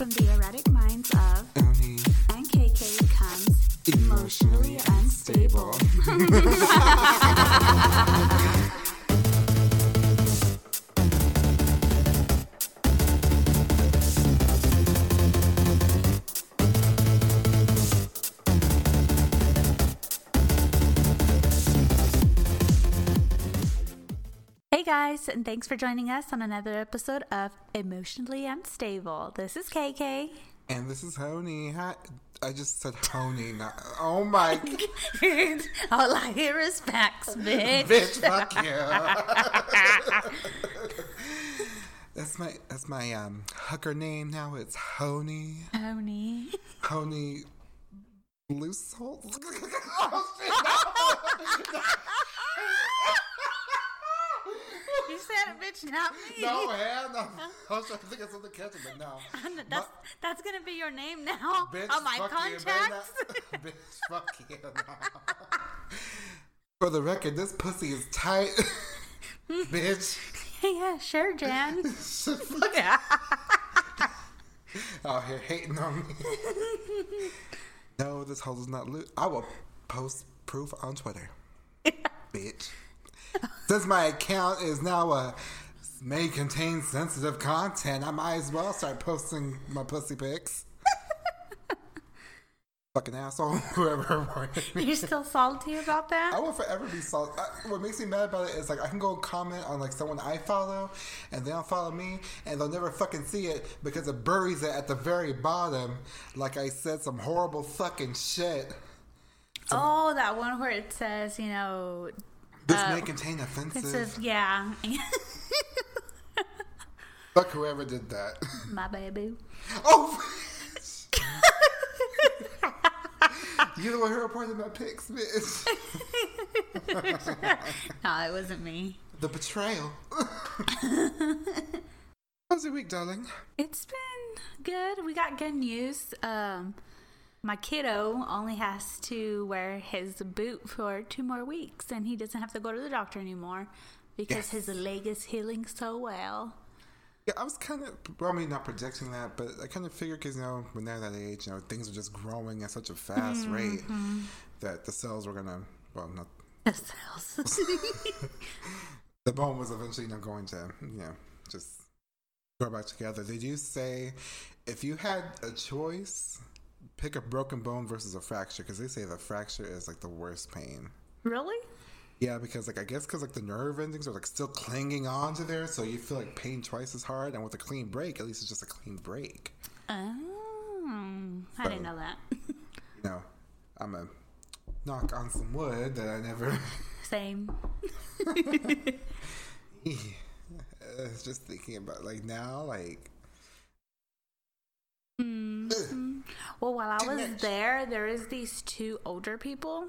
From the erratic minds of Oni. and KK comes emotionally unstable. guys, and thanks for joining us on another episode of Emotionally Unstable. This is KK. And this is Honey. Hi. I just said Honey. Not, oh my All I hear is facts, bitch. bitch, fuck you. that's my that's my um hooker name now. It's Honey. Tony. Honey Blue Salt. You said it, bitch, not me. no, man. No. I was trying to think of something catchy, but no. That's, that's gonna be your name now Bitch, on my fuck you, man. contacts. Bitch, fuck you. For the record, this pussy is tight. Bitch. yeah, sure, Jan. out here hating on me. no, this hoe is not loose. I will post proof on Twitter. Bitch. Since my account is now a may contain sensitive content, I might as well start posting my pussy pics. Fucking asshole, whoever. You're still salty about that? I will forever be salty. I, what makes me mad about it is like I can go comment on like someone I follow, and they don't follow me, and they'll never fucking see it because it buries it at the very bottom. Like I said some horrible fucking shit. Oh, that one where it says, you know, This Uh, may contain offensive. says, yeah, Fuck whoever did that. my baby. oh. you the one who reported my pics, bitch. No, it wasn't me. The betrayal. How's your week, darling? It's been good. We got good news. Um, my kiddo only has to wear his boot for two more weeks, and he doesn't have to go to the doctor anymore because Yes. his leg is healing so well. Yeah, I was kind of, well, I mean, not projecting that, but I kind of figured because, you know, when they're that age, you know, things are just growing at such a fast mm-hmm. rate that the cells were going to, well, not, The cells. the bone was eventually, you know, going to, you know, just grow back together. Did you say if you had a choice, pick a broken bone versus a fracture? Because they say the fracture is like the worst pain. really? Yeah, because like I guess because like the nerve endings are like still clinging on to there, so you feel like pain twice as hard. And with a clean break, at least it's just a clean break. Oh, I didn't know that. you know, I'm a knock on some wood that I never. Same. it's just thinking about like now, like Mhm. Well, while I was there, there is these two older people,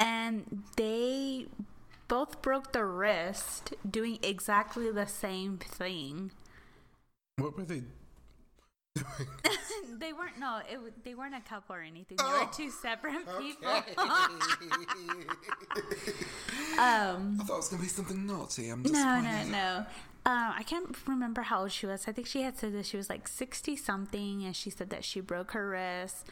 and they both broke their wrist doing exactly the same thing. what were they doing? they weren't no, it, they weren't a couple or anything. They Oh. were two separate people. Um, I thought it was gonna be something naughty. I'm just no, no, no. Uh, I can't remember how old she was. I think she had said that she was like sixty something, and she said that she broke her wrist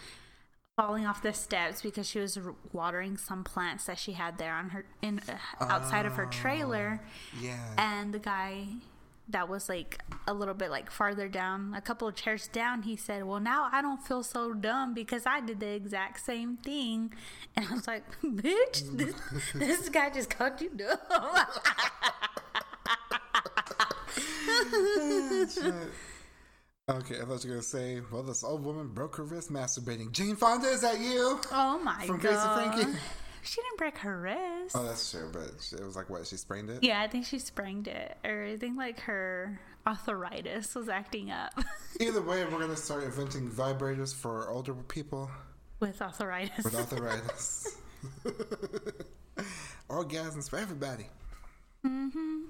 falling off the steps because she was watering some plants that she had there on her in uh, outside of her trailer. Yeah. And the guy that was like a little bit like farther down, a couple of chairs down, he said, "Well, now I don't feel so dumb because I did the exact same thing." And I was like, "Bitch, this, this guy just called you dumb." okay, I thought you were gonna say, well, this old woman broke her wrist masturbating. Jane Fonda, is that you? oh my god. From Grace and! Frankie? She didn't break her wrist. Oh, that's true, but it was like what? She sprained it. yeah, I think she sprained it, or I think like her arthritis was acting up Either way, we're gonna start inventing vibrators for older people with arthritis. with arthritis. Orgasms for everybody. mm-hmm.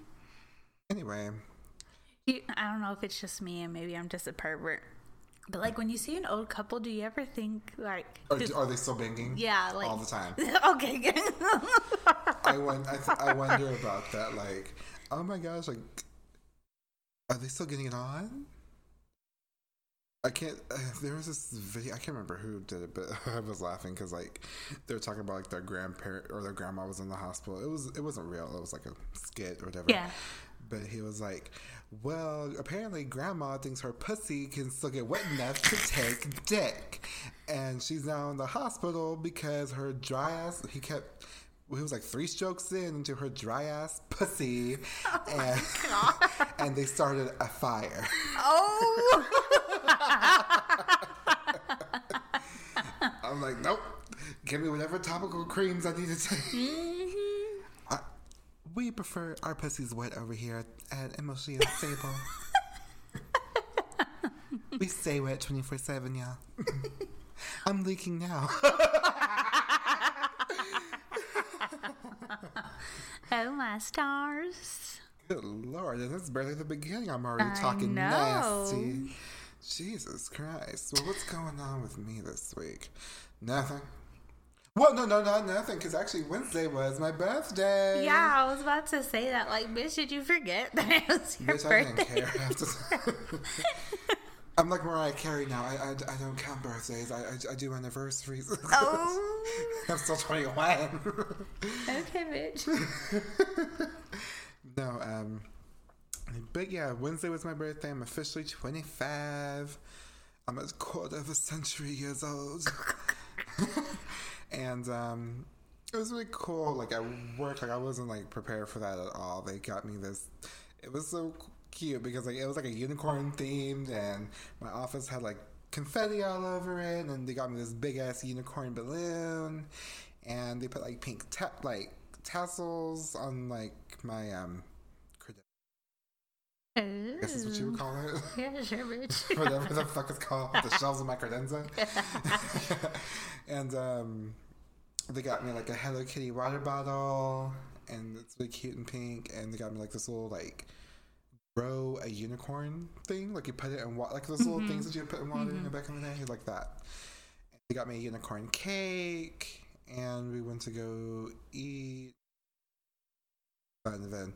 Anyway, You, I don't know if it's just me and maybe I'm just a pervert. But like when you see an old couple, do you ever think like, are, do- are they still banging? yeah, like all the time. okay, good. I I, th- I wonder about that. Like, oh my gosh, like, are they still getting it on? I can't. Uh, there was this video. I can't remember who did it, but I was laughing because like they were talking about like their grandparent or their grandma was in the hospital. It was it wasn't real. It was like a skit or whatever. Yeah. But he was like, "Well, apparently grandma thinks her pussy can still get wet enough to take dick, and she's now in the hospital because her dry ass. He kept." He was like three strokes in into her dry ass pussy, and, and they started a fire. Oh. I'm like, nope. Give me whatever topical creams I need to take. Mm-hmm. We prefer our pussies wet over here at and Stable. we stay wet 24 7, y'all. I'm leaking now. oh my stars. Good lord, and it's barely the beginning. I'm already I talking know. nasty. Jesus Christ. Well, what's going on with me this week? Nothing. Well, no, no, not nothing, because actually Wednesday was my birthday. Yeah, I was about to say that. Like, bitch, did you forget that it was your Bitch, I birthday? didn't care. After I'm like Mariah Carey now. I, I, I don't count birthdays. I, I, I do anniversaries. Oh, I'm still 21. okay, bitch. no, um, but yeah, Wednesday was my birthday. I'm officially 25. I'm a quarter of a century years old. And um, it was really cool. Like I work, like I wasn't like prepared for that at all. They got me this. It was so cute because like it was like a unicorn themed, and my office had like confetti all over it, and they got me this big ass unicorn balloon, and they put like pink ta- like tassels on like my um. I guess that's what you would call it. Yeah, sure, bitch. whatever the fuck it's called, the shelves of my credenza. and um, they got me like a Hello Kitty water bottle, and it's really cute and pink. And they got me like this little like grow a unicorn thing, like you put it in water, like those little things that you put in water the back in the day, like that. And they got me a unicorn cake, and we went to go eat. And then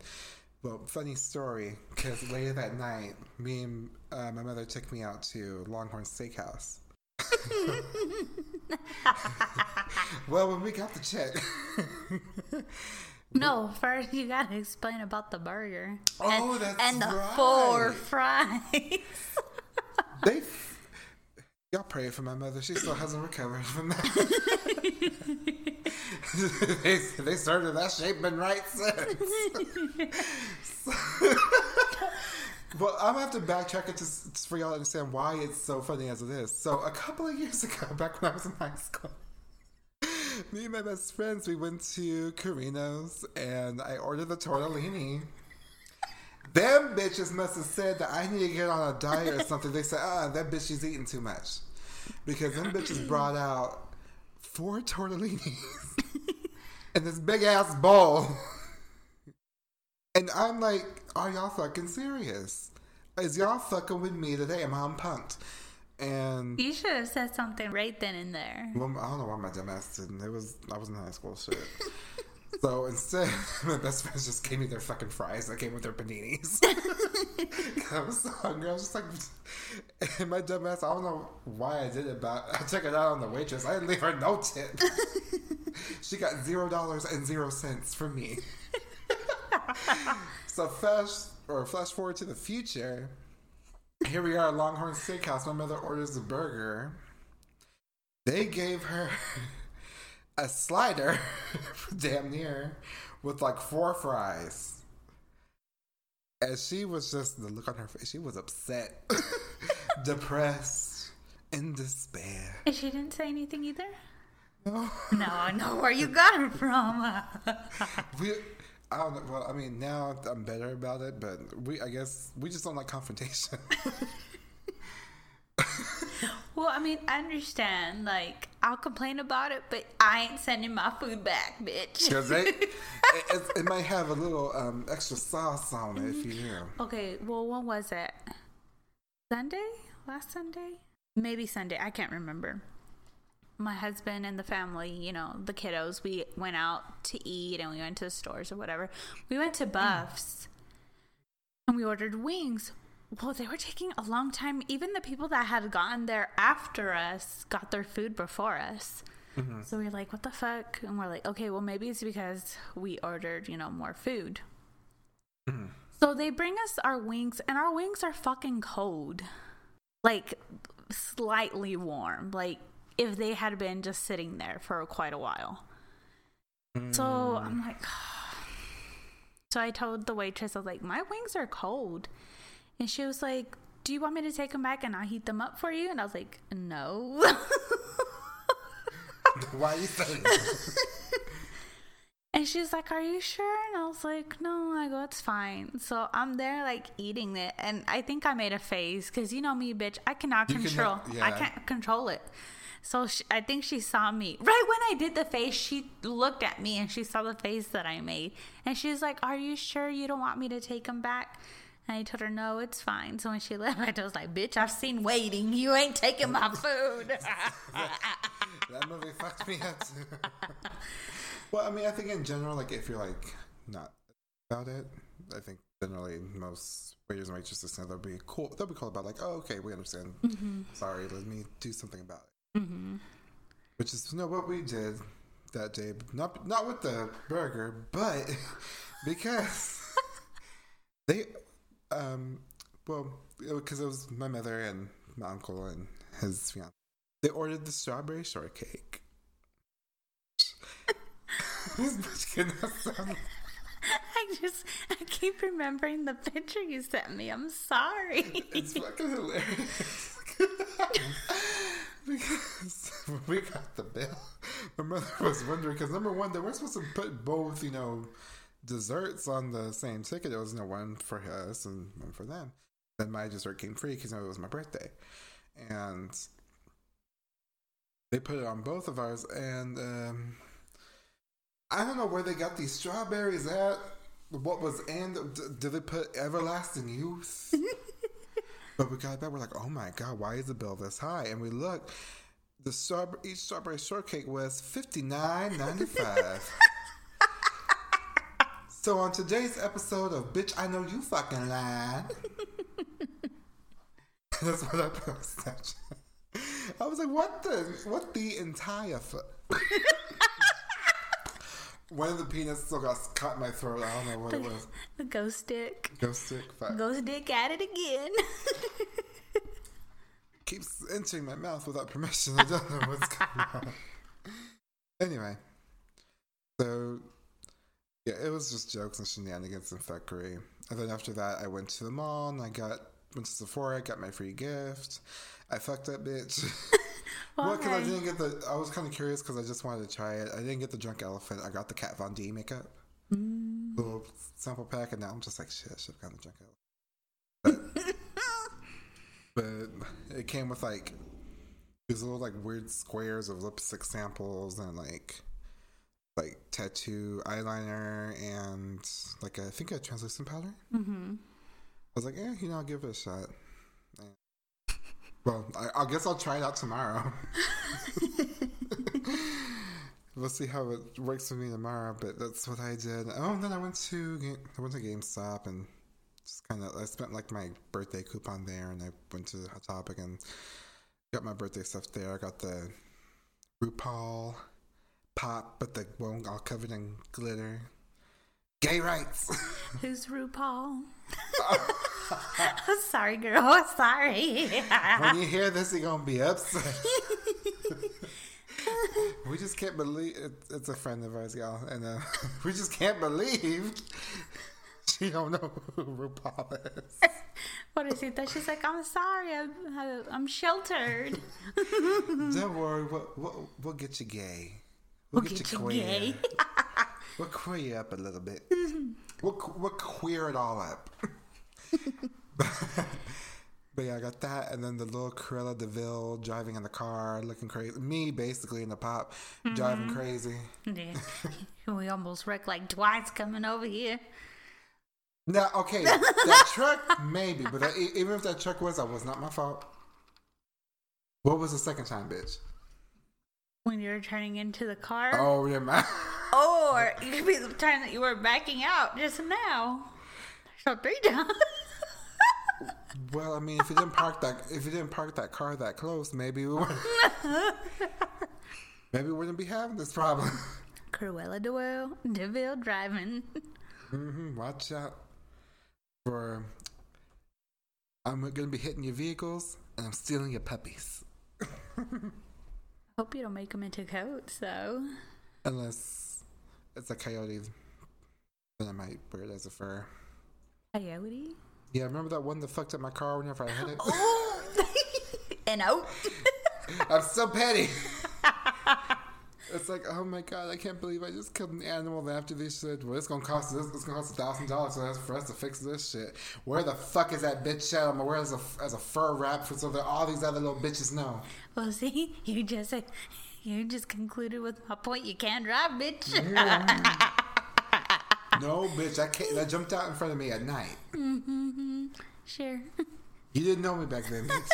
well, funny story, because later that night, me and uh, my mother took me out to Longhorn Steakhouse. well, when we got the check, No, first you gotta explain about the burger. Oh, and, that's and the right. four fries. they y'all pray for my mother. She still hasn't recovered from that. they, they started that shape been right since. well, I'm gonna have to backtrack it just for y'all to understand why it's so funny as it is. So, a couple of years ago, back when I was in high school, me and my best friends, we went to Carino's and I ordered the tortellini. Them bitches must have said that I need to get on a diet or something. They said, ah, that bitch is eating too much. Because them bitches brought out four tortellinis in this big ass bowl. And I'm like, are y'all fucking serious? Is y'all fucking with me today? Am I punked? And you should have said something right then and there. well, I don't know why my dumb ass didn't. It was I was in high school shit. So instead, my best friends just gave me their fucking fries that came with their paninis. I was so hungry. I was just like, and my dumb ass. I don't know why I did it, but I took it out on the waitress. I didn't leave her no tip. she got zero dollars and zero cents from me. so flash or flash forward to the future. Here we are at Longhorn Steakhouse. My mother orders a burger. They gave her a slider, damn near, with like four fries. And she was just, the look on her face, she was upset, depressed, in despair. And she didn't say anything either? No. No, I know where you got it from. We, I don't know. Well, I mean, now I'm better about it, but we, I guess, we just don't like confrontation. Well, I mean, I understand. Like, I'll complain about it, but I ain't sending my food back, bitch. Because it, it, it might have a little um, extra sauce on it if you knew. Okay, well, when was it? Sunday? Last Sunday? Maybe Sunday. I can't remember. My husband and the family, you know, the kiddos, we went out to eat and we went to the stores or whatever. We went to Buff's and we ordered wings. Well, they were taking a long time. Even the people that had gotten there after us got their food before us. Mm-hmm. So we are like, what the fuck? And we're like, okay, well, maybe it's because we ordered, you know, more food. Mm-hmm. So they bring us our wings, and our wings are fucking cold. Like, slightly warm. Like, if they had been just sitting there for quite a while. So mm. I'm like, so I told the waitress, I was like, my wings are cold. And she was like, do you want me to take them back and I'll heat them up for you? And I was like, no. Why are you saying that? and she's like, are you sure? And I was like, no. I go, it's fine. So I'm there like eating it. And I think I made a face because you know me, bitch. I cannot You control. cannot- I can't control it. So she, I think she saw me right when I did the face. She looked at me and she saw the face that I made, and she's like, "Are you sure you don't want me to take them back?" And I told her, "No, it's fine." So when she left, I was like, "Bitch, I've seen waiting. You ain't taking my food." that movie fucked me up too. well, I mean, I think in general, like if you're like not about it, I think generally most waiters and waitresses they'll be cool. They'll be cool about like, oh, okay, we understand. Sorry, let me do something about it. hmm Which is you know what we did that day. Not not with the burger, but because they, um, well, because it was my mother and my uncle and his fiance. They ordered the strawberry shortcake. this bitch cannot sound. I just I keep remembering the picture you sent me. I'm sorry. It's fucking hilarious. because when we got the bill, my mother was wondering because number one, they were supposed to put both, you know, desserts on the same ticket. There was no one for us and one for them. Then my dessert came free because it was my birthday, and they put it on both of ours. And um, I don't know where they got these strawberries at. What was and d- did they put everlasting youth? But we got back, we're like, oh my god, why is the bill this high? And we look, the strawberry, each strawberry shortcake was fifty nine ninety five. so on today's episode of Bitch, I Know You Fucking Lied. That's what I Snapchat. I was like, what the, what the entire fuck? One of the peanuts still got cut in my throat. I don't know what it was. the ghost stick. Ghost stick. Fuck. Ghost dick at it again. keeps entering my mouth without permission. I don't know what's going on. Anyway, so yeah, it was just jokes and shenanigans and fuckery. And then after that, I went to the mall and I got went to Sephora, got my free gift. I fucked that bitch. well, because I didn't get the. I was kind of curious because I just wanted to try it. I didn't get the drunk elephant. I got the Kat Von D makeup, mm. little sample pack, and now I'm just like, shit, I should have gotten the drunk elephant. but it came with like these little like weird squares of lipstick samples and like like tattoo eyeliner and like a, I think a translucent powder. mm-hmm. I was like, yeah, you know, I'll give it a shot. And- well, I, I guess I'll try it out tomorrow. we'll see how it works for me tomorrow. But that's what I did. Oh, and then I went to I went to GameStop and just kind of I spent like my birthday coupon there, and I went to Hot Topic and got my birthday stuff there. I got the RuPaul pop, but the one all covered in glitter. Gay rights. Who's RuPaul? I'm sorry, girl. Sorry. when you hear this, you're gonna be upset. we just can't believe it, it's a friend of ours, y'all, and uh, we just can't believe she don't know who RuPaul is. what is it that she's like? I'm sorry. I'm, I'm sheltered. don't worry, we'll, we'll, we'll get you gay. We'll, We'll get, get you queer. gay. we'll queer you up a little bit. we'll, we'll queer it all up. But yeah, I got that, and then the little Cruella de Vil driving in the car, looking crazy. Me, basically, in the pop, mm-hmm. driving crazy. Yeah. we almost wrecked like twice coming over here. Now, okay, that truck maybe, but that, even if that truck was, that was not my fault. What was the second time, bitch? When you were turning into the car. Oh, yeah, man. Or it could be the time that you were backing out just now. So three times. Well, I mean, if you didn't park that, if you didn't park that car that close, maybe we wouldn't, maybe we wouldn't be having this problem. Cruella de Vil, Deville driving. hmm Watch out for. I'm gonna be hitting your vehicles, and I'm stealing your puppies. Hope you don't make them into coats, though. Unless it's a coyote, then I might wear it as a fur. Coyote? Yeah, remember that one that fucked up my car whenever I hit it? Oh! and out. I'm so petty. It's like, oh my god, I can't believe I just killed an animal. Then after this shit, well, it's gonna cost this. It's gonna cost a thousand dollars for us to fix this shit. Where the fuck is that bitch at? I'm gonna wear as a as a fur wrap for so that all these other little bitches know. Well, see, you just you just concluded with my point. You can't drive, bitch. No, bitch, I can't. That jumped out in front of me at night. Mm-hmm, mm-hmm. sure. You didn't know me back then, bitch.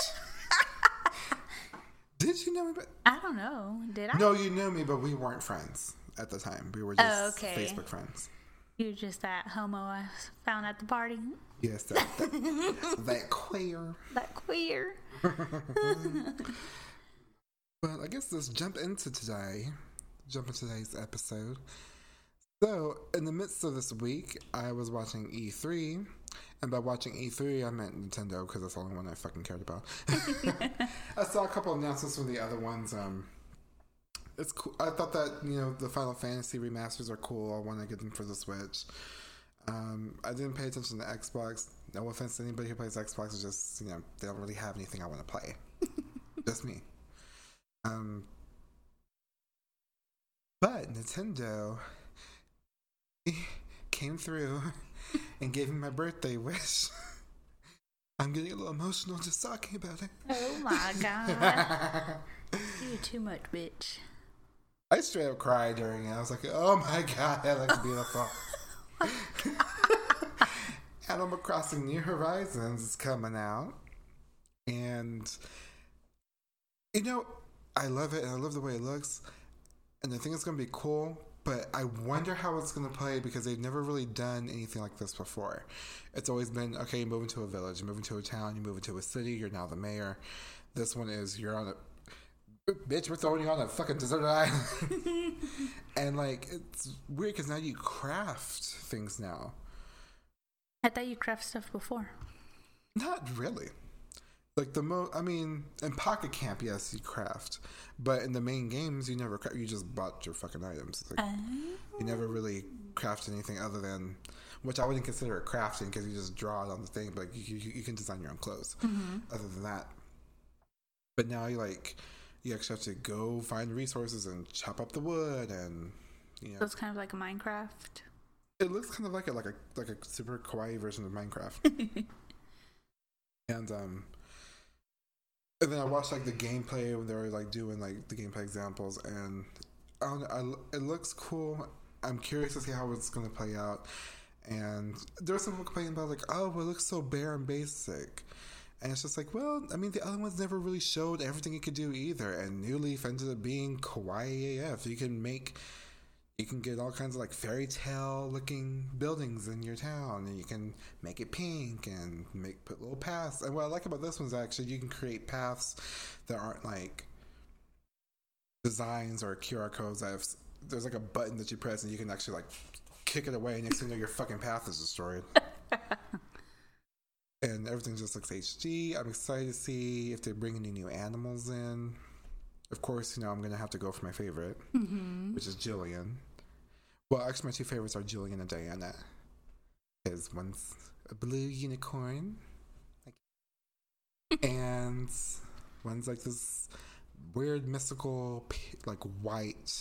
Did you know me back? I don't know. Did I? No, you knew me, but we weren't friends at the time. We were just Oh, okay. Facebook friends. You're just that homo I found at the party. Yes, that, that, that queer. That queer. Well, I guess let's jump into today. Jump into today's episode. So, in the midst of this week, I was watching E3, and by watching E3, I meant Nintendo because that's the only one I fucking cared about. I saw a couple announcements from the other ones. Um, it's cool. I thought that you know the Final Fantasy remasters are cool. I want to get them for the Switch. Um, I didn't pay attention to Xbox. No offense to anybody who plays Xbox. It's just you know they don't really have anything I want to play. just me. Um, but Nintendo came through and gave me my birthday wish. I'm getting a little emotional just talking about it. Oh my god. You're too much, bitch. I straight up cried during it. I was like, "Oh my god, that looks beautiful." Animal Crossing New Horizons is coming out, and you know, I love it, and I love the way it looks, and I think it's gonna be cool. But I wonder how it's gonna play because they've never really done anything like this before. It's always been okay, you move into a village, you move into a town, you move into a city, you're now the mayor. This one is you're on a bitch, we're throwing you on a fucking deserted island. and like, it's weird because now you craft things now. I thought you craft stuff before. Not really. Like the mo, I mean, in Pocket Camp, yes, you craft, but in the main games, you never craft. You just bought your fucking items. Like, you never really craft anything other than, which I wouldn't consider it crafting because you just draw it on the thing. But you, you, you can design your own clothes. Other than that, but now you like, you actually have to go find resources and chop up the wood, and you So know, it's kind of like a Minecraft. it looks kind of like a like a like a super kawaii version of Minecraft. and um and then I watched like the gameplay when they were like doing like the gameplay examples and I don't know, I, it looks cool. I'm curious to see how it's going to play out. And there was some people complaining about like, oh, well, it looks so bare and basic. And it's just like, well, I mean, the other ones never really showed everything it could do either. And New Leaf ended up being kawaii AF. You can make you can get all kinds of like fairy tale looking buildings in your town and you can make it pink and make put little paths. And what i like about this one is actually you can create paths that aren't like designs or qr codes. That have, there's like a button that you press and you can actually like kick it away and next thing you know your fucking path is destroyed. And everything just looks hd i'm excited to see if they bring any new animals in. Of course you know i'm gonna have to go for my favorite mm-hmm. which is Jillian. Well, actually, my two favorites are Julian and Diana. Because one's a blue unicorn, like, and one's like this weird mystical, like white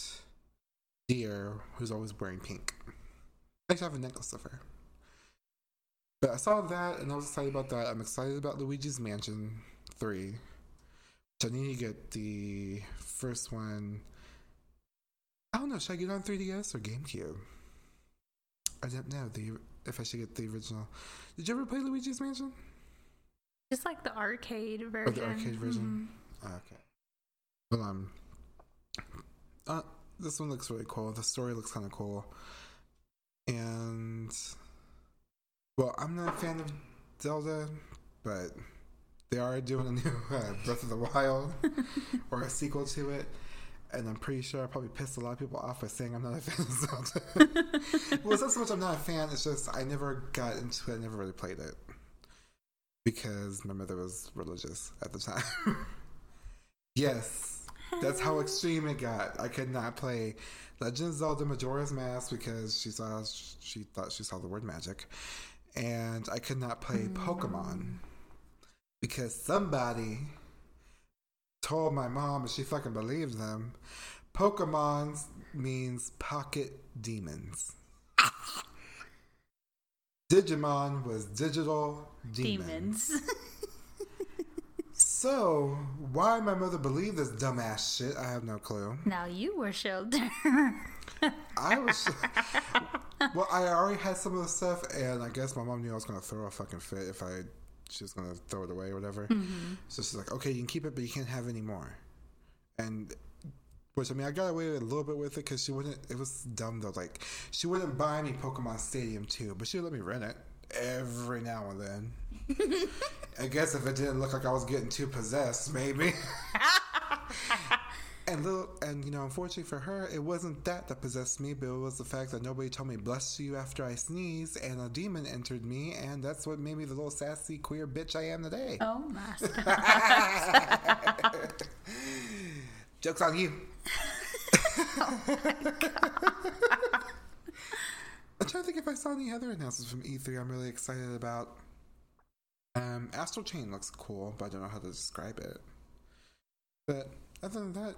deer who's always wearing pink. I actually have a necklace of her. But I saw that and I was excited about that. I'm excited about Luigi's Mansion 3. Which I need to get the first one I don't know. Should I get on 3DS or GameCube? I don't know the if I should get the original. Did you ever play Luigi's Mansion? Just like the arcade version. Or the arcade version? Mhm. Okay. Well, um, uh, this one looks really cool. The story looks kind of cool, and well, I'm not a fan of Zelda but they are doing a new uh, Breath of the Wild or a sequel to it. And I'm pretty sure I probably pissed a lot of people off by saying I'm not a fan of Zelda. well, it's not so much I'm not a fan, it's just I never got into it, I never really played it. Because my mother was religious at the time. yes, that's how extreme it got. I could not play Legend of Zelda Majora's Mask because she saw she thought she saw the word magic, and I could not play hmm. Pokemon because somebody told my mom, and she fucking believed them. Pokemon means pocket demons. Digimon was digital demons. Demons. So, why my mother believed this dumbass shit, I have no clue. now you were sheltered. I was. well, I already had some of the stuff, and I guess my mom knew I was going to throw a fucking fit if I. She was going to throw it away or whatever. Mm-hmm. So she's like, okay, you can keep it, but you can't have any more. And. Which I mean, I got away a little bit with it because she wouldn't. It was dumb though. Like she wouldn't buy me Pokemon Stadium 2, but she would let me rent it every now and then. I guess if it didn't look like I was getting too possessed, maybe. and little, and you know, unfortunately for her, it wasn't that that possessed me, but it was the fact that nobody told me "bless you" after I sneezed, and a demon entered me, and that's what made me the little sassy queer bitch I am today. oh my. Jokes on you. I'm trying to think if I saw any other announcements from E3 I'm really excited about. Um, Astral Chain looks cool, but I don't know how to describe it. But other than that.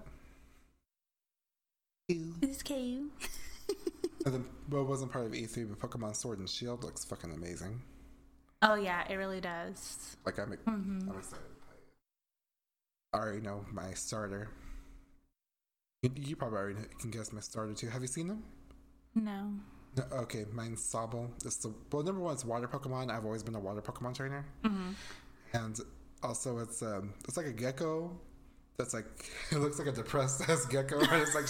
It's KU. And then, well, it wasn't part of E3, but Pokemon Sword and Shield looks fucking amazing. Oh yeah, it really does. Like I'm, I'm excited to play it. I already know my starter. You, you probably already can guess my starter too. Have you seen them? No. No, okay, mine's Sobble. It's the well, number one, it's water Pokemon. I've always been a water Pokemon trainer, and also it's um, it's like a gecko. That's like it looks like a depressed ass gecko, and it's like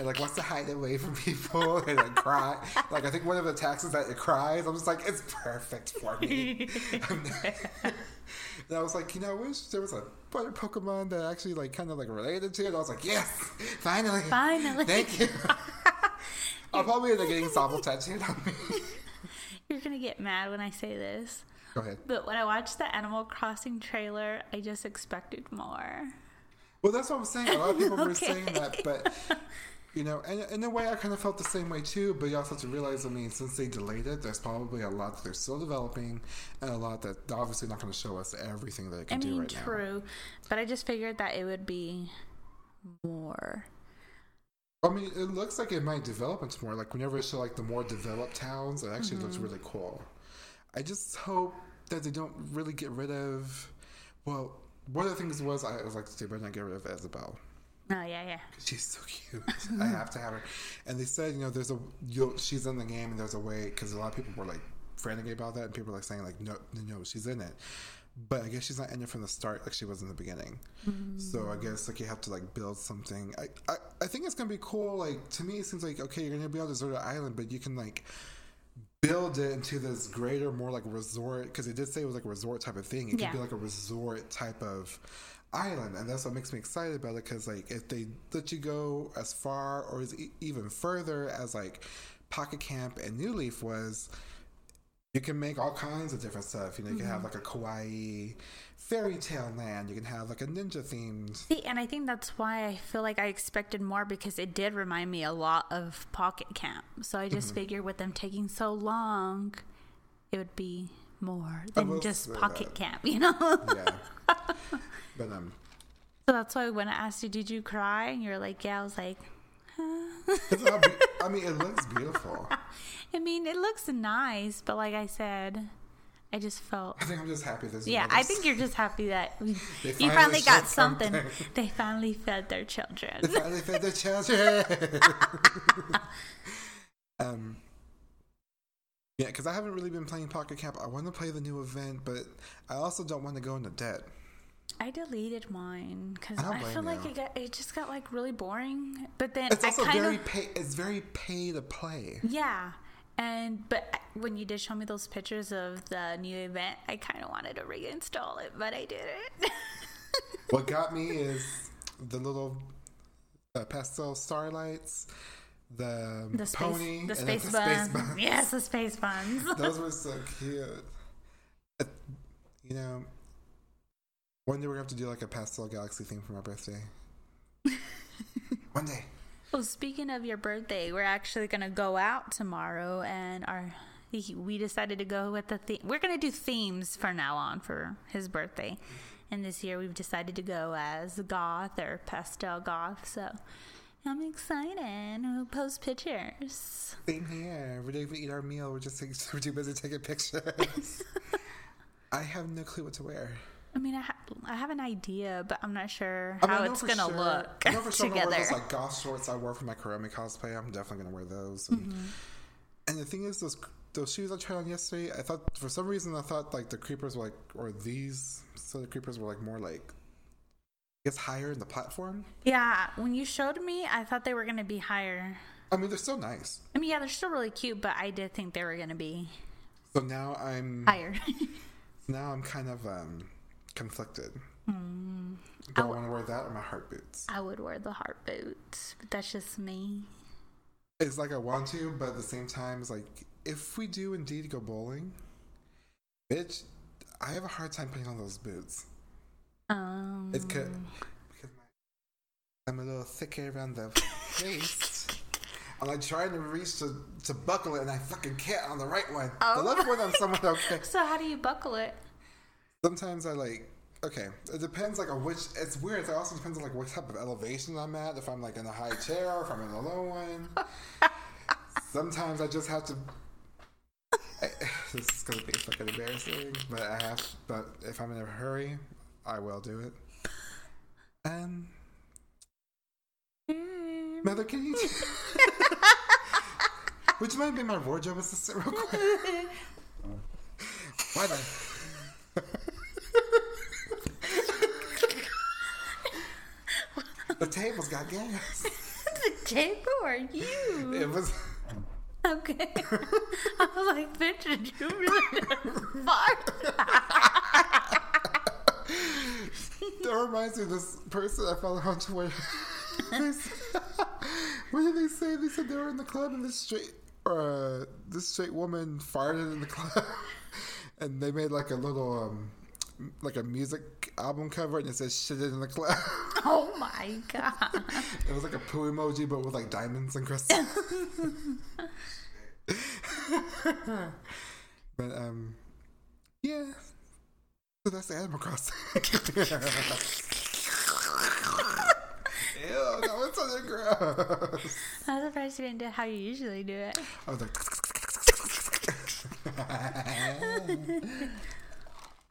it like wants to hide away from people and like cry. Like I think one of the taxes that it cries. I'm just like it's perfect for me. and I was like, you know, I wish there was a water Pokemon that actually like kind of like related to it. I was like, yes, finally, Finally. thank you. I'll probably end up getting Sobble tattooed on me. You're gonna get mad when I say this. Go ahead. But when I watched the Animal Crossing trailer, I just expected more. Well, that's what I'm saying. A lot of people were saying that, but you know, and in a way, I kind of felt the same way too. But you also have to realize, I mean, since they delayed it, there's probably a lot that they're still developing, and a lot that they're obviously not going to show us everything that I can do mean, right now. true, but I just figured that it would be more. I mean, it looks like it might develop into more. Like whenever it show like the more developed towns, it actually looks mm-hmm. really cool. I just hope that they don't really get rid of. Well, one of the things was I was like, they better not get rid of Isabelle. Oh yeah, yeah. She's so cute. I have to have her. And they said, you know, there's a you'll, she's in the game, and there's a way because a lot of people were like frantic about that, and people were like saying like, no, no, no, she's in it. But I guess she's not in it from the start like she was in the beginning. Mm-hmm. So I guess like you have to like build something. I, I I think it's gonna be cool. Like to me, it seems like okay, you're gonna be on a deserted island, but you can like build it into this greater, more like resort because it did say it was like a resort type of thing. It Yeah. could be like a resort type of island, and that's what makes me excited about it. Because like if they let you go as far or as e- even further as like Pocket Camp and New Leaf was, you can make all kinds of different stuff. You know, you can have mm-hmm. like a kawaii fairy tale land. You can have like a ninja themed. See, and I think that's why I feel like I expected more because it did remind me a lot of Pocket Camp. So I just figured with them taking so long, it would be more than just Pocket that. Camp, you know? Yeah, but um. so that's why when I asked you, did you cry? And you're like, yeah. I was like, be- I mean, it looks beautiful. I mean, it looks nice, but like I said, I just felt. I think I'm just happy there's. Yeah, I think you're just happy that you finally, finally got something. something. They finally fed their children. They finally fed their children. um, yeah, because I haven't really been playing Pocket Camp. I want to play the new event, but I also don't want to go into debt. I deleted mine because I I, feel like you. it got it just got like really boring. But then It's I also very of pay. It's very pay to play. yeah, And but when you did show me those pictures of the new event, I kind of wanted to reinstall it, but I didn't. what got me is the little uh, pastel starlights, the, the space, pony, the space, then buns. the space buns. Yes, the space buns. Those were so cute. Uh, you know, one day we're gonna have to do like a pastel galaxy theme for my birthday. one day. Well, speaking of your birthday, we're actually gonna go out tomorrow, and our we decided to go with the theme. We're gonna do themes from now on for his birthday, and this year we've decided to go as goth or pastel goth. So I'm excited. We'll post pictures. Same here. We didn't even eat our meal. We're just we're too busy taking pictures. I have no clue what to wear. I mean, I, ha- I have an idea, but I'm not sure how I know it's gonna sure- look I know for sure together. those like goth shorts I wore for my Kuromi cosplay. I'm definitely gonna wear those. And, Mm-hmm. and the thing is, those those shoes I tried on yesterday, I thought for some reason I thought like the creepers were like, or these so the creepers were like more like, I guess higher in the platform. yeah, when you showed me, I thought they were gonna be higher. I mean, they're still nice. I mean, yeah, they're still really cute, but I did think they were gonna be So now I'm higher. now I'm kind of um conflicted. Hmm. Do I want to wear that or my heart boots? I would wear the heart boots, but that's just me. It's like I want to, but at the same time, it's like if we do indeed go bowling, bitch, I have a hard time putting on those boots. Um, It's ca- because my, I'm a little thicker around the waist. I'm like trying to reach to, to buckle it, and I fucking can't on the right one. Oh. The left one, I'm somewhat okay. so how do you buckle it? Sometimes I like. Okay, it depends like on which. It's weird. It also depends on like what type of elevation I'm at. If I'm like in a high chair, or if I'm in a low one. Sometimes I just have to. I, this is gonna be fucking embarrassing, but I have. But if I'm in a hurry, I will do it. Um, mother, can you? Would you mind being my wardrobe assistant real quick? Why the? Table's got gas. the table or you? It was. Okay. I was like, bitch, did you really fart? That reminds me of this person I followed on Twitter. What did they say? They said they were in the club and this straight, uh, this straight woman farted in the club, and they made like a little, um, like a music album cover, and it says "shit in the club." Oh my god. it was like a poo emoji, but with like diamonds and crystals. but um, yeah. So that's the Animal Crossing. Ew, that was something gross. I'm surprised you didn't do how you usually do it. I was like,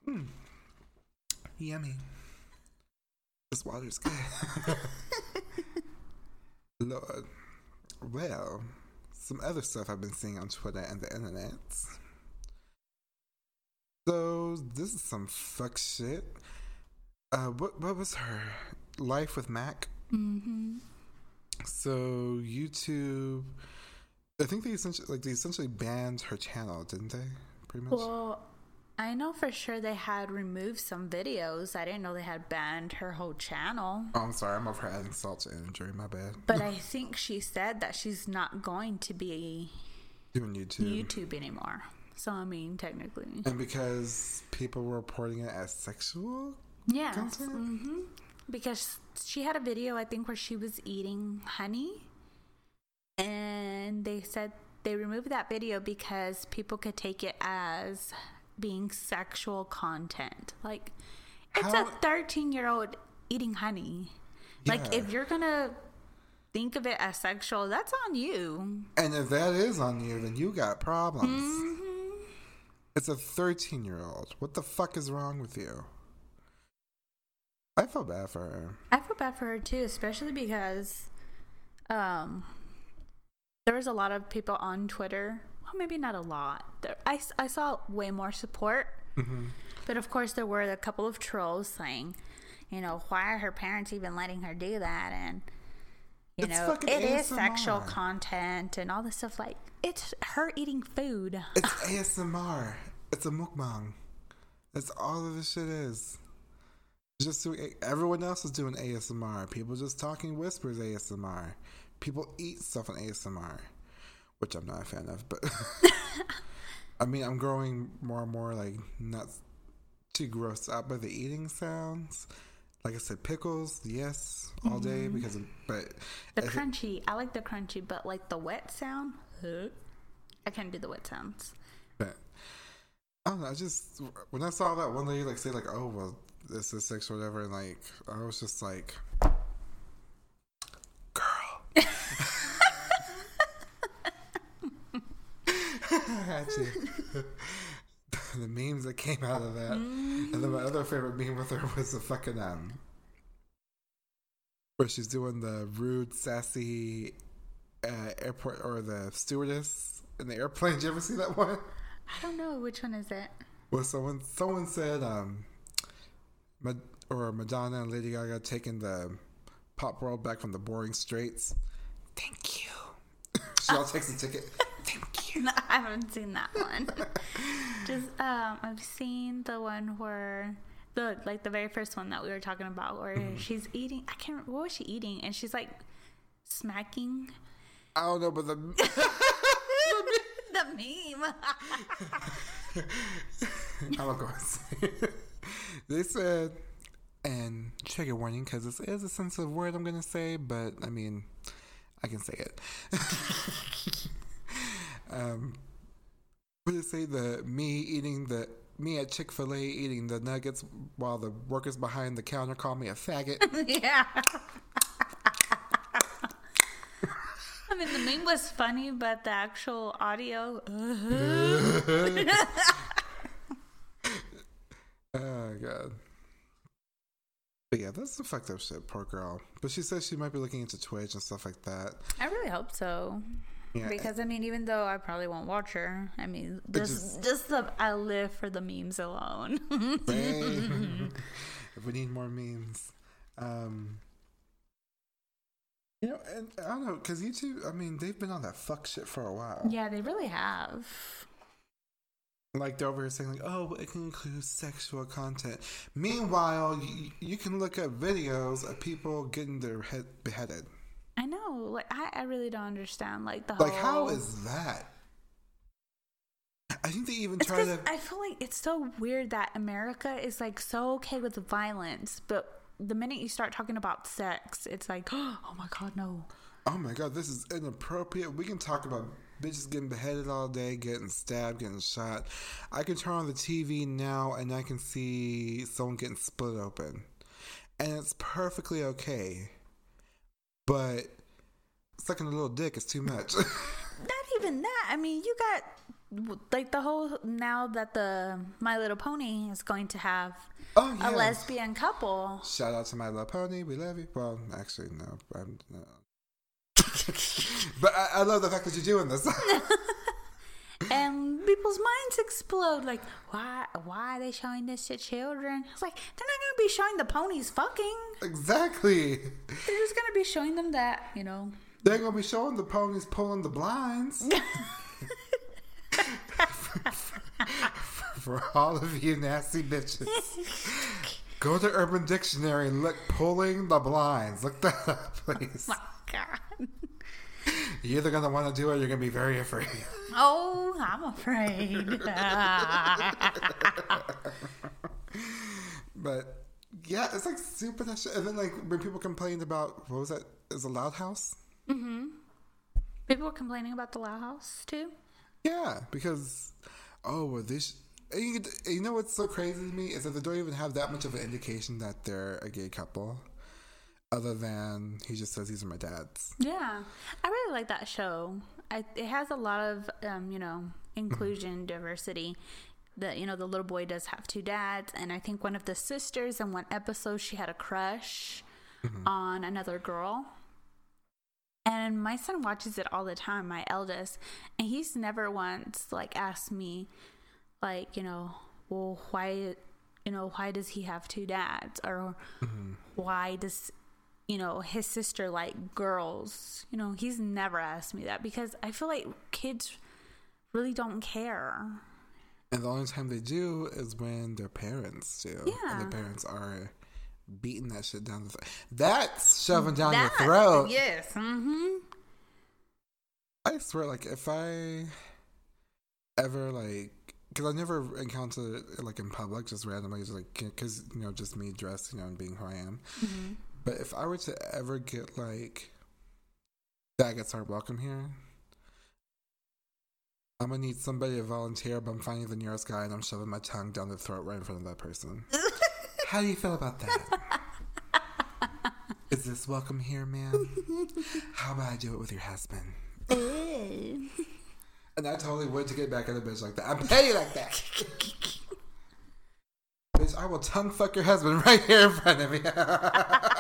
mm. yummy. This water's good. Lord. Well, some other stuff I've been seeing on Twitter and the internet. So this is some fuck shit. Uh, what what was her life with MaK? Mm-hmm. So YouTube, I think they essentially like they essentially banned her channel, didn't they? Pretty much. Well, I know for sure they had removed some videos. I didn't know they had banned her whole channel. oh, I'm sorry. I'm over adding salt to injury. My bad. But I think she said that she's not going to be Doing YouTube. YouTube anymore. So I mean, technically, And because people were reporting it as sexual, Yeah. Content? hmm because she had a video I think where she was eating honey, and they said they removed that video because people could take it as being sexual content. Like it's How- a thirteen-year-old eating honey. Like if you're gonna think of it as sexual, that's on you. and if that is on you, then you got problems. Mm-hmm. It's a 13 year old. What the fuck is wrong with you? I feel bad for her. I feel bad for her too, especially because um, there was a lot of people on Twitter. Well, maybe not a lot. There, I, I saw way more support, Mm-hmm. but of course there were a couple of trolls saying, you know, why are her parents even letting her do that? And you It's know, it is sexual content and all this stuff. Like it's her eating food. It's ASMR. It's a mukbang. That's all of this shit is. Just doing, everyone else is doing ASMR. People just talking whispers ASMR. People eat stuff on ASMR, which I'm not a fan of. But I mean, I'm growing more and more like not too grossed out by the eating sounds. Like I said, pickles, yes, all day mm-hmm. because, of, but The if it- crunchy, I like the crunchy, but like the wet sound. I can't do the wet sounds. But I don't know. I just when I saw that one lady like say like, "Oh well, this is sex or whatever," and like I was just like, "Girl." The memes that came out of that, and then my other favorite meme with her was the fucking um, where she's doing the rude, sassy uh, airport or the stewardess in the airplane. Did you ever see that one? I don't know which one is it. Well, someone someone said, um, or Madonna and Lady Gaga taking the pop world back from the boring straights. Thank you. she all takes the ticket. I haven't seen that one. Just um, I've seen the one where the like the very first one that we were talking about, where Mm-hmm. she's eating. I can't. remember What was she eating? And she's like smacking I don't know, but the the meme. I'm not going to say. They said, and trigger warning because this is a sensitive word I'm going to say, but I mean, I can say it. Um, what did it say? The me eating the me at Chick Fil A eating the nuggets while the workers behind the counter call me a faggot. yeah. I mean, the meme was funny, but the actual audio. oh god. But yeah, that's some fucked up shit, poor girl. But she says she might be looking into Twitch and stuff like that. I really hope so. Yeah, Because I mean, even though I probably won't watch her, I mean, just just- just the I live for the memes alone. If we need more memes. Um, you know, and I don't know, because YouTube, I mean, they've been on that fuck shit for a while. yeah, they really have. Like, they're over here saying, like, oh, it can include sexual content. Meanwhile, you, you can look at videos of people getting their head beheaded. I know. Like, I, I really don't understand. Like the whole... Like, how is that? I think they even It's try to. I feel like it's so weird that America is like so okay with violence, but the minute you start talking about sex, it's like, oh my god, no. Oh my god, this is inappropriate. We can talk about bitches getting beheaded all day, getting stabbed, getting shot. I can turn on the TV now and I can see someone getting split open. And it's perfectly okay. But sucking a little dick is too much. Not even that. I mean, you got like the whole now that the My Little Pony is going to have oh, a lesbian couple. Shout out to my little pony. We love you. Well, actually, no. I'm, no. but I, I love the fact that you're doing this. and people's minds explode like why why are they showing this to children it's like they're not to be showing the ponies fucking exactly. they're just to be showing them that you know They're gonna be showing the ponies pulling the blinds. For all of you nasty bitches. Go to Urban Dictionary and look pulling the blinds. Look that up, please. my god You're either gonna want to do it or you're gonna be very afraid. oh i'm afraid But yeah, it's like super that shit. And then like when people complained about what was that? Is a loud house? Mm-hmm. People were complaining about the loud house too Yeah, because oh, well, this. and You, you know what's so crazy to me is that they don't even have that much of an indication that they're a gay couple, other than he just says these are my dads. yeah. I really like that show. I, it has a lot of um, you know inclusion diversity the you know the little boy does have two dads. And i think one of the sisters in one episode she had a crush on another girl. And my son watches it all the time my eldest. And he's never once like asked me like you know well why you know why does he have two dads? Or why does you know, his sister like girls. You know, he's never asked me that because I feel like kids really don't care. And the only time they do is when their parents do. Yeah. And their parents are beating that shit down the throat. That's shoving down That- your throat. Yes. Mm-hmm. I swear, like, if I ever, like, because I never encountered it, like, in public, just randomly, just like, because, you know, just me dressed, you know, and being who I am. Mm-hmm. But if I were to ever get, like, faggots are welcome here, I'm gonna need somebody to volunteer, but I'm finding the nearest guy and I'm shoving my tongue down the throat right in front of that person. How do you feel about that? Is this welcome here, man? How about I do it with your husband? And I totally would to get back at a bitch like that. I'm you like that. bitch, I will tongue fuck your husband right here in front of you.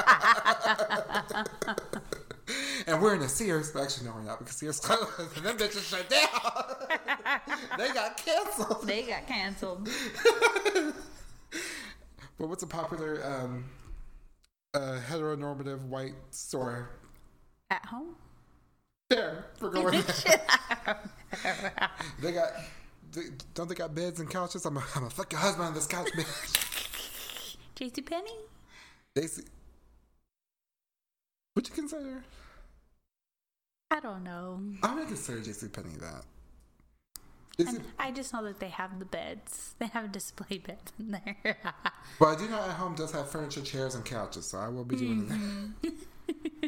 and we're in a Sears. Actually, no, we're not because Sears closed. and them bitches shut down. they got canceled. They got canceled. But what's a popular um, uh, heteronormative white store? At home? There, we're going they got, they, don't they got beds and couches? I'm gonna I'm fuck your husband on this couch, bitch. JC Penney? They see, would you consider? I don't know. I'm gonna consider JC Penney that. And I just know that they have the beds. They have display beds in there. but I do know at home does have furniture, chairs, and couches, so I will be doing that. Mm-hmm.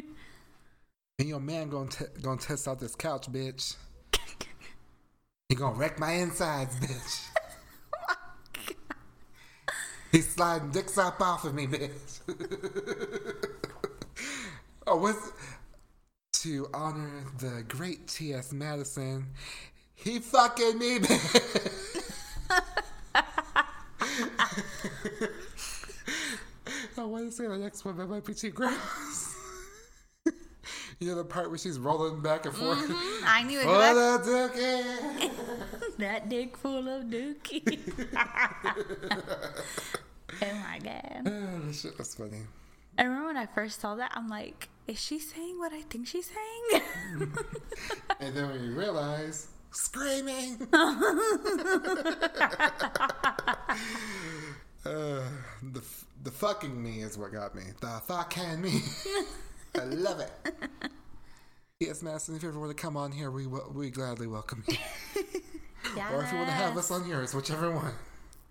and your man gonna t- gonna test out this couch, bitch. He gonna wreck my insides, bitch. He's sliding dicks up off of me, bitch. What's to honor the great T.S. Madison? He fucking me, bitch. I want to say the next one, but might be too gross. you know the part where she's rolling back and forth. Mm-hmm. I knew it. For That, dookie. that dick full of dookie. oh my god. Oh, shit was funny. I remember when I first saw that, I'm like, is she saying what I think she's saying? And then when you realize, screaming. uh, the the fucking me is what got me. The fucking me. I love it. Yes, Madison, if you ever want to come on here, we will- we gladly welcome you. Or if you want to have us on yours, whichever one.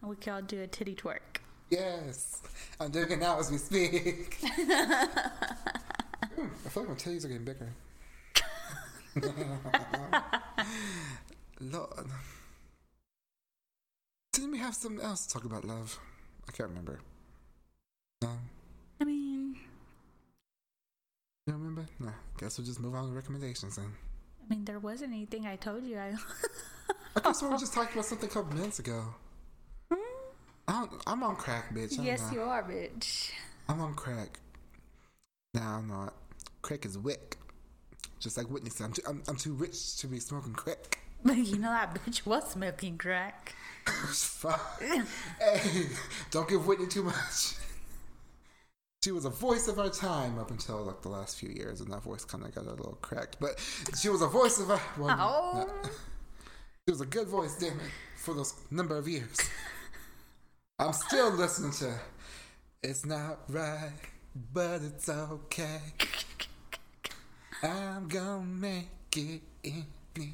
we can all do a titty twerk. Yes, I'm doing it now as we speak. I feel like my titties are getting bigger. Lord. Didn't we have something else to talk about love? I can't remember. No? I mean, You don't remember? No. Guess we'll just move on to recommendations then. I mean, there wasn't anything I told you. I. I guess we were just talking about something a couple minutes ago. Hmm? I don't, I'm on crack, bitch. I'm yes, not. you are, bitch. I'm on crack. Nah, I'm not. Crack is wick. Just like Whitney said, I'm too, I'm, I'm too rich to be smoking crack. But you know that bitch was smoking crack. Fuck. hey, don't give Whitney too much. She was a voice of our time up until like the last few years, and that voice kind of got a little cracked. But she was a voice of our. Well, Oh. no. She was a good voice, damn it, for those number of years. I'm still listening to. It's not right, but it's okay. I'm gonna make it anyway.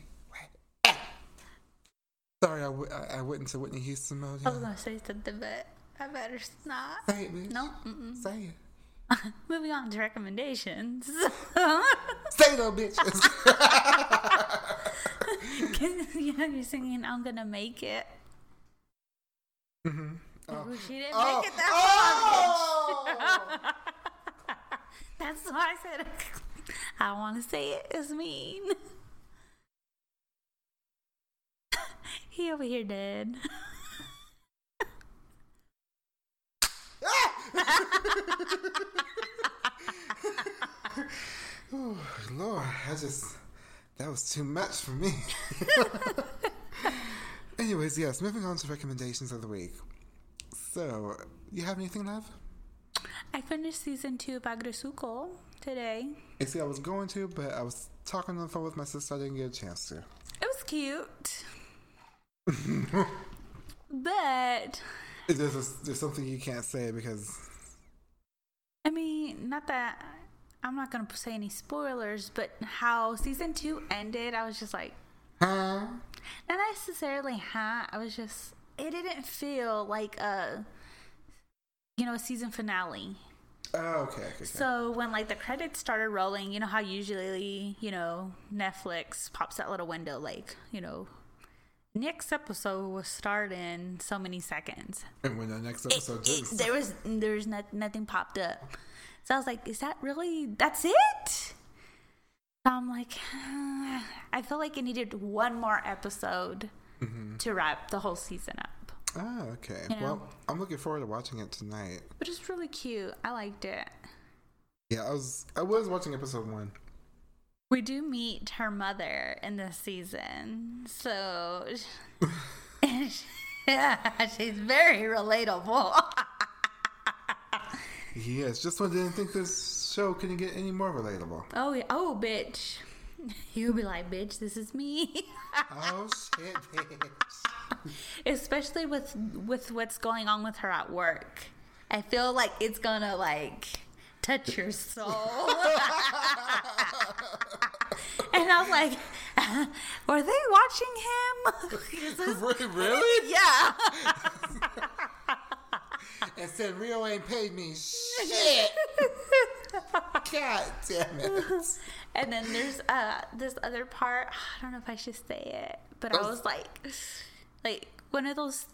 Sorry, I, w- I, I went into Whitney Houston mode. I was gonna say something, but I better not. Say it, bitch. No. Mm-mm. Say it. Moving on to recommendations. Say it, little bitch. you know, you're singing "I'm gonna make it." mm-hmm. Oh, she didn't Oh. make it that far. That's why I said I want to say it. It's mean. he over here dead. Ooh, Lord, I just that was too much for me. Anyways, yes, moving on to recommendations of the week. So, you have anything, love? I finished season two of Aggretsuko today. You see, I was going to, but I was talking on the phone with my sister. I didn't get a chance to. It was cute. but There's, a, there's something you can't say because I mean, not that I'm not gonna say any spoilers, but how season two ended, I was just like, huh? not necessarily huh. I was just, it didn't feel like a, you know, a season finale. Oh, okay. okay, okay. So when like the credits started rolling, you know how usually, you know, Netflix pops that little window, like, you know, next episode will start in so many seconds. and when the next It- episode it- is, there was there was not, nothing popped up. So I was like, is that really that's it? I'm like, I feel like it needed one more episode mm-hmm. to wrap the whole season up. Oh, okay. you know. Well, I'm looking forward to watching it tonight. But it's really cute. I liked it. Yeah, I was I was watching episode one. We do meet her mother in this season. So yeah, she's very relatable. Yes, just when I didn't think this show couldn't get any more relatable. oh, yeah. oh, bitch. You'll be like, bitch, this is me. oh shit, bitch. especially with with what's going on with her at work i feel like it's gonna like touch your soul and i was like were they watching him Is this- Re- really? yeah And said Rio ain't paid me shit. God damn it. and then there's uh this other part i don't know if i should say it but i was like like one of those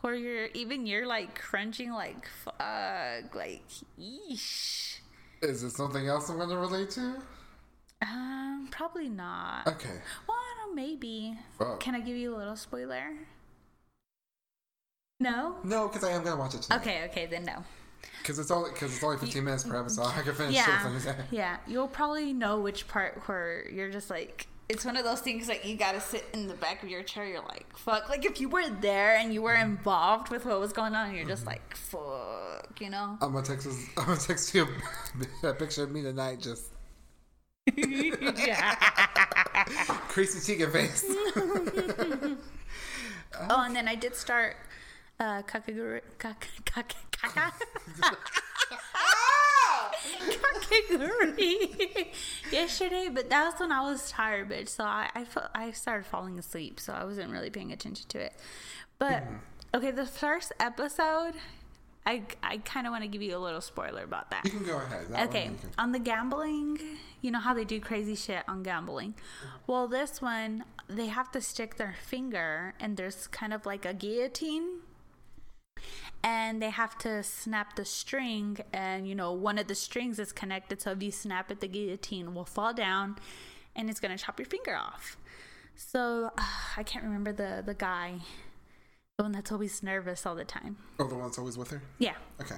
where you're even you're like crunching like fuck like yeesh Is it something else I'm gonna relate to? Um, probably not. Okay. Well, I don't know, maybe. Fuck. Can I give you a little spoiler? No? No, because I am gonna watch it tonight. Okay, okay, then no. Because it's only because it's only 15 minutes per episode. I can finish it. Yeah. Yeah. You'll probably know which part where you're just like it's one of those things like you gotta sit in the back of your chair, you're like, fuck. Like if you were there and you were involved with what was going on, you're just mm-hmm. like, fuck, you know? I'm gonna text. I'm gonna text you a, picture of me tonight, just yeah. creasy cheek and face. Oh, and then I did start uh Kakaguru kak, kak, kaka. Kakaguri yesterday, but that was when I was tired, bitch. So I I, I started falling asleep, so I wasn't really paying attention to it. But okay, the first episode, I I kind of want to give you a little spoiler about that. You can go ahead. That Okay, one you can- on the gambling, you know how they do crazy shit on gambling. Well, this one, they have to stick their finger, and there's kind of like a guillotine, and they have to snap the string, and you know, one of the strings is connected, so if you snap it, the guillotine will fall down, and it's gonna chop your finger off. So I can't remember the the guy, the one that's always nervous all the time. Oh, the one that's always with her. Yeah, Okay.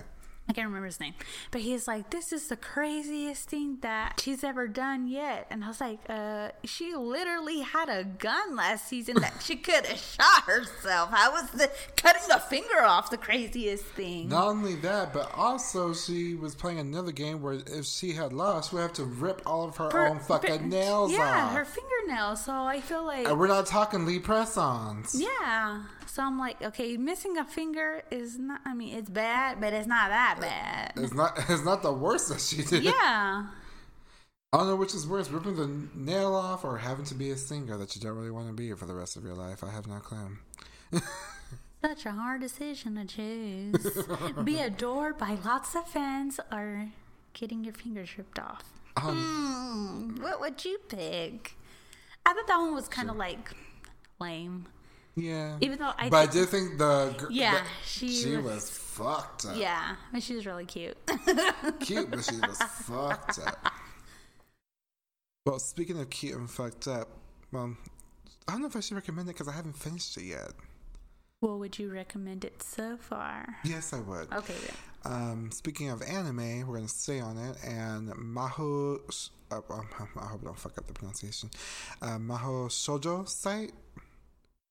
I can't remember his name, but he's like, "This is the craziest thing that she's ever done yet." And I was like, "Uh, she literally had a gun last season that she could have shot herself. How was the cutting a finger off the craziest thing?" Not only that, but also she was playing another game where if she had lost, we have to rip all of her Her- own fucking nails yeah, off. Yeah, her fingernails. So I feel like, and we're not talking Lee press-ons. yeah. So I'm like, okay, missing a finger is not. I mean, it's bad, but it's not that bad. It's not. It's not the worst that she did. Yeah. I don't know which is worse, ripping the nail off or having to be a singer that you don't really want to be for the rest of your life. I have no clue. Such a hard decision to choose. Be adored by lots of fans or getting your fingers ripped off. Um, Hmm, what would you pick? I thought that one was kind of like lame. Yeah. Even though I but I think- did think the gr- Yeah, the- she she was- was, fucked up. Yeah, but she was really cute. cute, but she was fucked up. Well, speaking of cute and fucked up, well, I don't know if I should recommend it because I haven't finished it yet. what would you recommend it so far? Yes, I would. Okay, then. Um, speaking of anime, we're gonna stay on it, and Maho. Uh, I hope I don't fuck up the pronunciation. Uh, Maho Shoujo site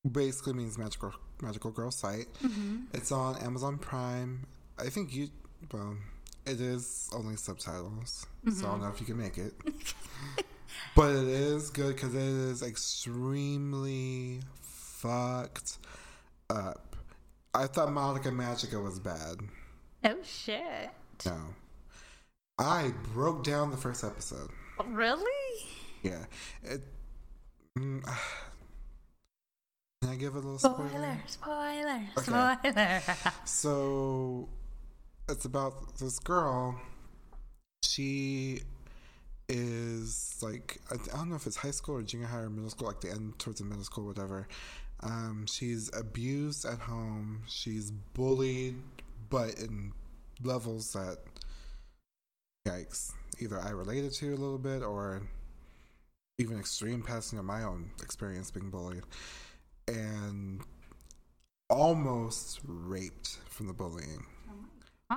basically means magical magical girl site. Mm-hmm. It's on Amazon Prime. I think you. Well, it is only subtitles, so I don't know if you can make it. but it is good because it is extremely fucked up. I thought Madoka Magica was bad. Oh shit! No. I broke down the first episode. Really? Yeah. It, mm, can I give a little spoiler? Spoiler! Spoiler! Okay. Spoiler! So it's about this girl. She is like I don't know if it's high school or junior high or middle school, like the end towards the middle school, whatever. Um, she's abused at home. She's bullied, but in levels that yikes. Either I related to a little bit or even extreme passing of my own experience being bullied. And almost raped from the bullying.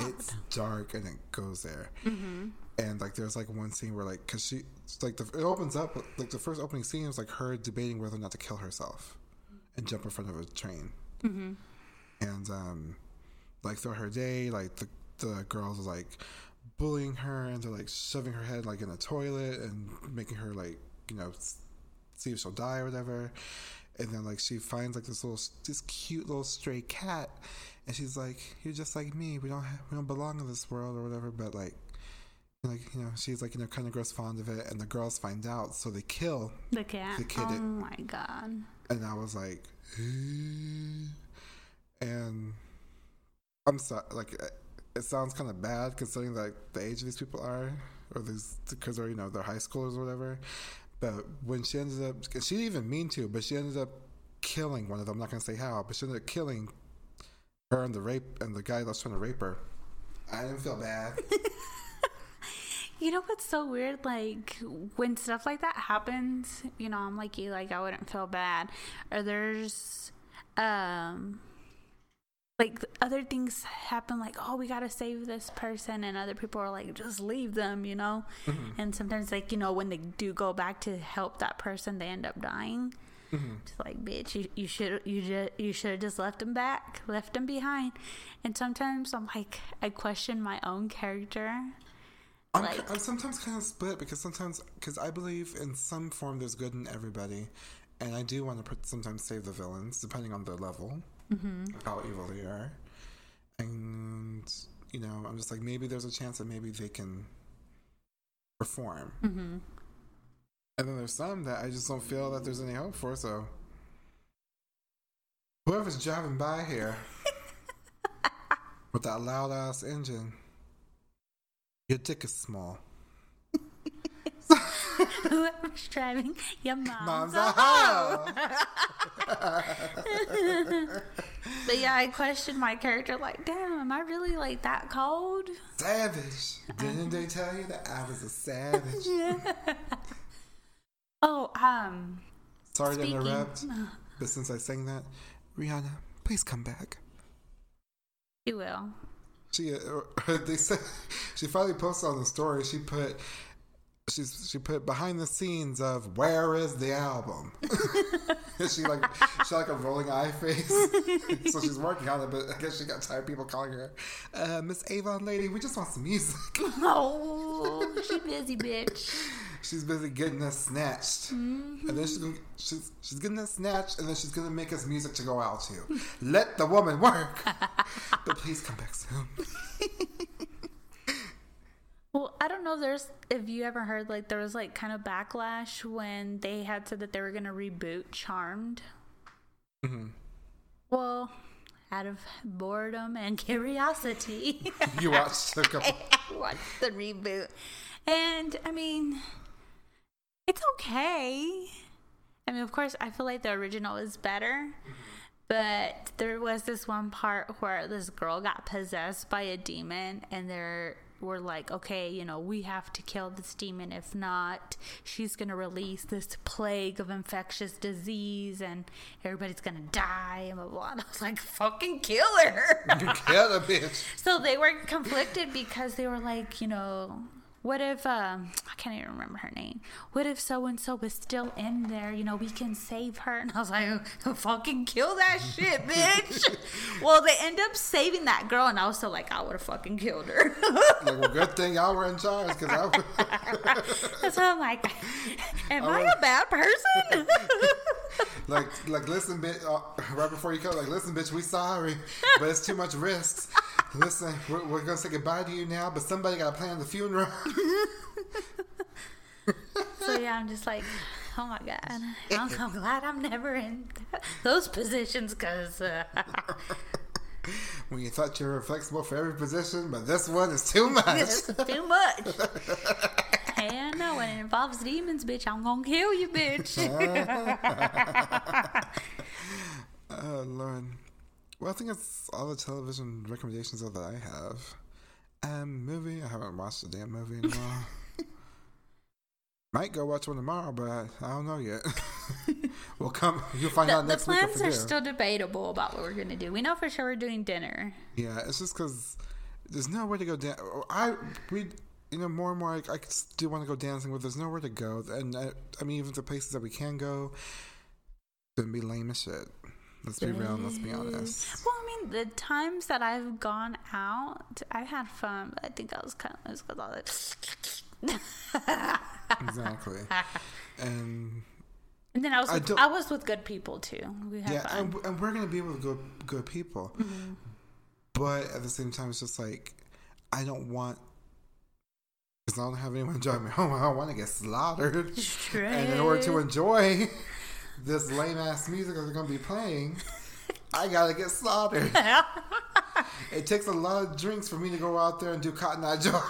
It's dark and it goes there. Mm-hmm. And like, there's like one scene where like, cause she, like, the, it opens up like the first opening scene was like her debating whether or not to kill herself and jump in front of a train. Mm-hmm. And um, like throughout her day, like the the girls are like bullying her and they're like shoving her head like in a toilet and making her like you know see if she'll die or whatever. And then like she finds like this little this cute little stray cat, and she's like, "You're just like me. We don't have, we don't belong in this world or whatever." But like. Like you know, she's like you know kind of grows fond of it, and the girls find out, so they kill. The cat. The kid oh it- my god. And I was like, "Eh." and I'm sorry, like it- sounds kind of bad considering like the age of these people are, or these because they're you know they're high schoolers or whatever. But when she ended up, she didn't even mean to, but she ended up killing one of them. I'm not gonna say how, but she ended up killing her and the rape and the guy that was trying to rape her. I didn't feel bad. You know what's so weird? Like when stuff like that happens, you know, I'm like you, like I wouldn't feel bad. Or there's, um, like other things happen, like oh, we gotta save this person, and other people are like, just leave them, you know. Mm-hmm. And sometimes, like you know, when they do go back to help that person, they end up dying. Mm-hmm. It's like, bitch, you, you should you just you should have just left them back, left them behind. And sometimes I'm like, I question my own character. I'm, Like- I'm sometimes kind of split because sometimes because I believe in some form there's good in everybody, and I do want to sometimes save the villains depending on their level, mm-hmm. how evil they are, and you know I'm just like maybe there's a chance that maybe they can perform, Mm-hmm. and then there's some that I just don't feel that there's any hope for. So whoever's driving by here with that loud ass engine, your dick is small. Whoever's driving, your mom's, Mom's a hoe. But yeah, I questioned my character. Like, damn, am I really like that cold? savage. Didn't they tell you that I was a savage? yeah. Oh, um, Sorry Speaking- to interrupt, but since I sang that, Rihanna, please come back. you will. She, uh, they said, she finally posted on the story. She put, she's she put behind the scenes of where is the album? she like she like a rolling eye face, so she's working on it. But I guess she got tired of people calling her uh, Miss Avon lady. We just want some music. Oh, she busy, bitch. She's busy getting us snatched, and then she's gonna, she's she's getting us snatched, and then she's gonna make us music to go out to. Let the woman work, but please come back soon. Well, I don't know. There's if you ever heard like there was like kind of backlash when they had said that they were gonna reboot Charmed. Mm-hmm. Well, out of boredom and curiosity, You watched a couple. I watched the reboot, and I mean, it's okay. I mean, of course, I feel like the original is better, but there was this one part where this girl got possessed by a demon, and there were like, okay, you know, we have to kill this demon. If not, she's gonna release this plague of infectious disease, and everybody's gonna die. And blah blah. And I was like, fucking kill her. Kill the bitch. So they were conflicted because they were like, you know, what if um I can't even remember her name. What if so and so was still in there? You know, we can save her. And I was like, fucking kill that shit, bitch. well, they end up saving that girl, and I was still like, I would have fucking killed her. like, well, good thing y'all were in charge because I would. so I'm like, am I a bad person? like, like, listen, bitch. Uh, right before you come, like, listen, bitch, we sorry, but it's too much risks. Listen, we're, we're gonna say goodbye to you now, but somebody got to plan the funeral. So yeah, I'm just like, oh my god, I'm so glad I'm never in those positions because. Uh, when you thought you were flexible for every position, but this one is too much. It's too much. Hell no, when it involves demons, bitch, I'm gonna kill you, bitch. oh Lord. Well, I think it's all the television recommendations that I have. Um, movie. I haven't watched the damn movie in a while. Might go watch one tomorrow, but I, don't know yet. we'll come. You'll find the, out next week. the plans week. are still debatable about what we're gonna do. We know for sure we're doing dinner. Yeah, it's just because there's nowhere to go down. I we you know more and more. I, I do want to go dancing, but there's nowhere to go. And I, I mean, even the places that we can go, gonna be lame as shit. Let's be real. Let's be honest. Well, I mean, the times that I've gone out, I've had fun. But I think I was kind of because all that. exactly. And and then I was with, I, I, was with good people too. We had yeah, and, and, we're gonna be with good good people. Mm-hmm. But at the same time, it's just like I don't want because I don't have anyone drive me home. I don't want to get slaughtered. Straight. And in order to enjoy this lame ass music that's gonna be playing, I gotta get slaughtered. it takes a lot of drinks for me to go out there and do Cotton Eye Joe.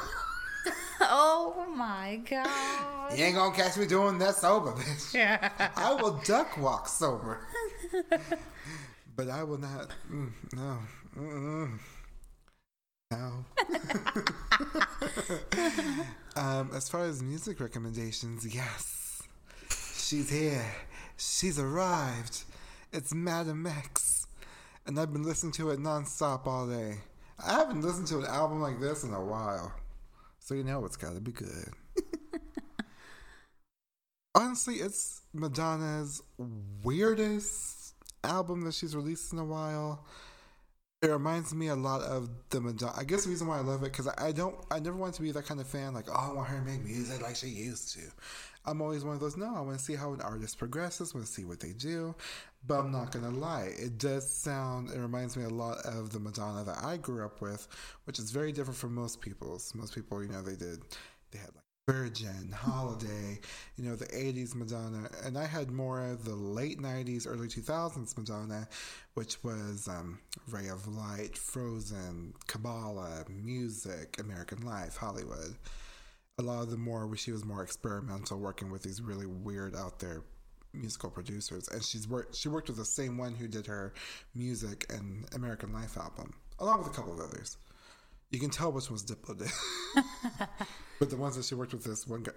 oh my god! You ain't gonna catch me doing that sober, bitch. Yeah. I will duck walk sober, but I will not. Mm, no. Mm-mm. No. um, as far as music recommendations, yes, she's here. She's arrived. It's Madam X. And I've been listening to it nonstop all day. I haven't listened to an album like this in a while. So you know it's gotta be good. Honestly, it's Madonna's weirdest album that she's released in a while. It reminds me a lot of the Madonna. I guess the reason why I love it because I, don't, I never want to be that kind of fan. Like, oh, I want her to make music like she used to. I'm always one of those. No, I want to see how an artist progresses. Want to see what they do. But I'm not gonna lie, it does sound. It reminds me a lot of the Madonna that I grew up with, which is very different from most people's. Most people, you know, they did. They had like Virgin, Holiday, you know, the 80s Madonna. And I had more of the late 90s, early 2000s Madonna, which was um, Ray of Light, Frozen, Kabbalah, Music, American Life, Hollywood a lot of the more she was more experimental, working with these really weird out there musical producers, and she's worked. She worked with the same one who did her music and American Life album, along with a couple of others. You can tell which one's Diplo did, but the ones that she worked with, this one guy,